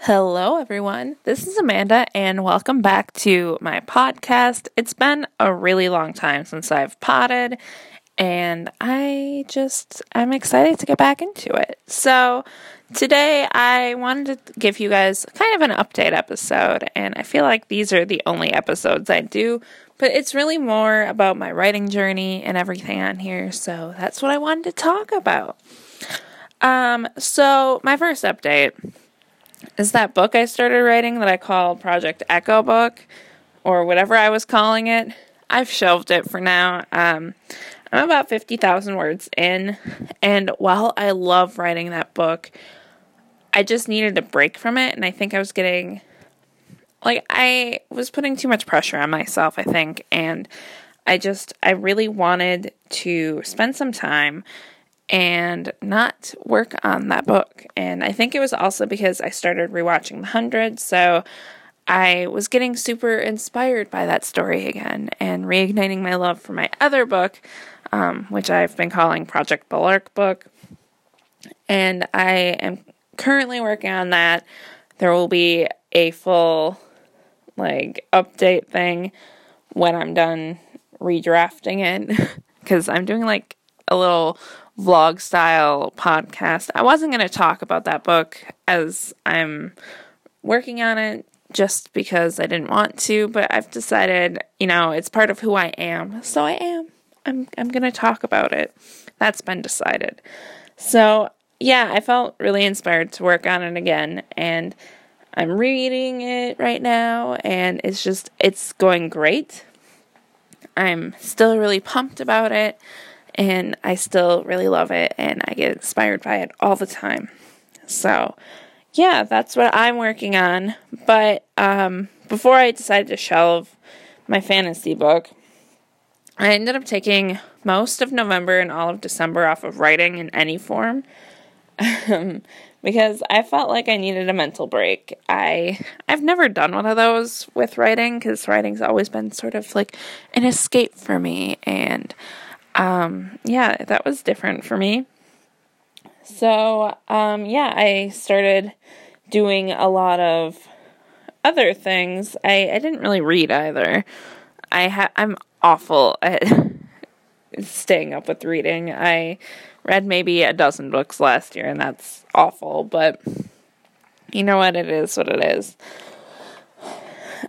Hello, everyone. This is Amanda, and welcome back to my podcast. It's been a really long time since I've potted, and I just, I'm excited to get back into it. So, today I wanted to give you guys kind of an update episode, and I feel like these are the only episodes I do, but it's really more about my writing journey and everything on here, so that's what I wanted to talk about. Um, so, my first update is that book I started writing that I call Project Echo Book or whatever I was calling it. I've shelved it for now. Um, I'm about 50,000 words in, and while I love writing that book, I just needed a break from it, and I think I was getting like I was putting too much pressure on myself, I think, and I just I really wanted to spend some time and not work on that book. And I think it was also because I started rewatching The Hundred, so I was getting super inspired by that story again and reigniting my love for my other book, um, which I've been calling Project Balark Book. And I am currently working on that. There will be a full like update thing when I'm done redrafting it because I'm doing like a little vlog style podcast. I wasn't going to talk about that book as I'm working on it just because I didn't want to, but I've decided, you know, it's part of who I am. So I am. I'm I'm going to talk about it. That's been decided. So, yeah, I felt really inspired to work on it again and I'm reading it right now and it's just it's going great. I'm still really pumped about it and I still really love it and I get inspired by it all the time. So, yeah, that's what I'm working on. But um, before I decided to shelve my fantasy book, I ended up taking most of November and all of December off of writing in any form um, because I felt like I needed a mental break. I I've never done one of those with writing because writing's always been sort of like an escape for me and um, yeah, that was different for me. So, um, yeah, I started doing a lot of other things. I, I didn't really read either. I ha- I'm awful at staying up with reading. I read maybe a dozen books last year, and that's awful, but you know what? It is what it is.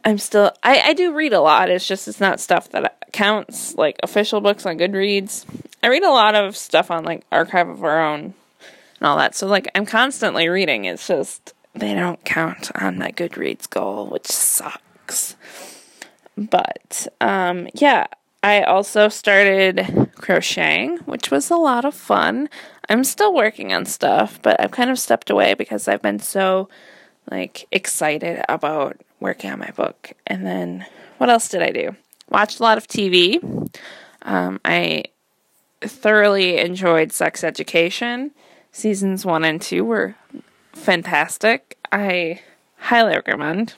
I'm still I, I do read a lot. It's just it's not stuff that counts like official books on Goodreads. I read a lot of stuff on like Archive of Our Own and all that. So like I'm constantly reading. It's just they don't count on my Goodreads goal, which sucks. But um yeah, I also started crocheting, which was a lot of fun. I'm still working on stuff, but I've kind of stepped away because I've been so like excited about working on my book. And then what else did I do? Watched a lot of TV. Um, I thoroughly enjoyed Sex Education. Seasons one and two were fantastic. I highly recommend.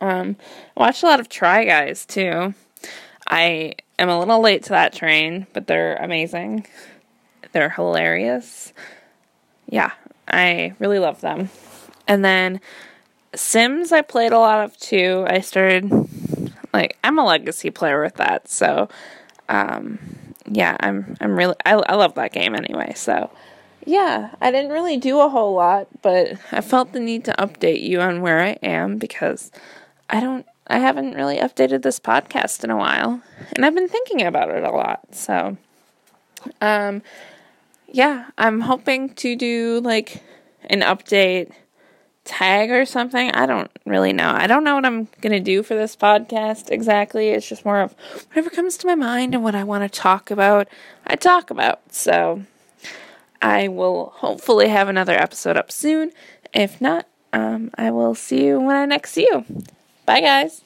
Um, watched a lot of Try Guys too. I am a little late to that train, but they're amazing. They're hilarious. Yeah, I really love them. And then Sims I played a lot of too. I started like I'm a legacy player with that, so um, yeah, I'm I'm really I I love that game anyway. So yeah, I didn't really do a whole lot, but I felt the need to update you on where I am because I don't I haven't really updated this podcast in a while, and I've been thinking about it a lot. So um yeah, I'm hoping to do like an update tag or something. I don't really know. I don't know what I'm going to do for this podcast exactly. It's just more of whatever comes to my mind and what I want to talk about, I talk about. So I will hopefully have another episode up soon. If not, um, I will see you when I next see you. Bye, guys.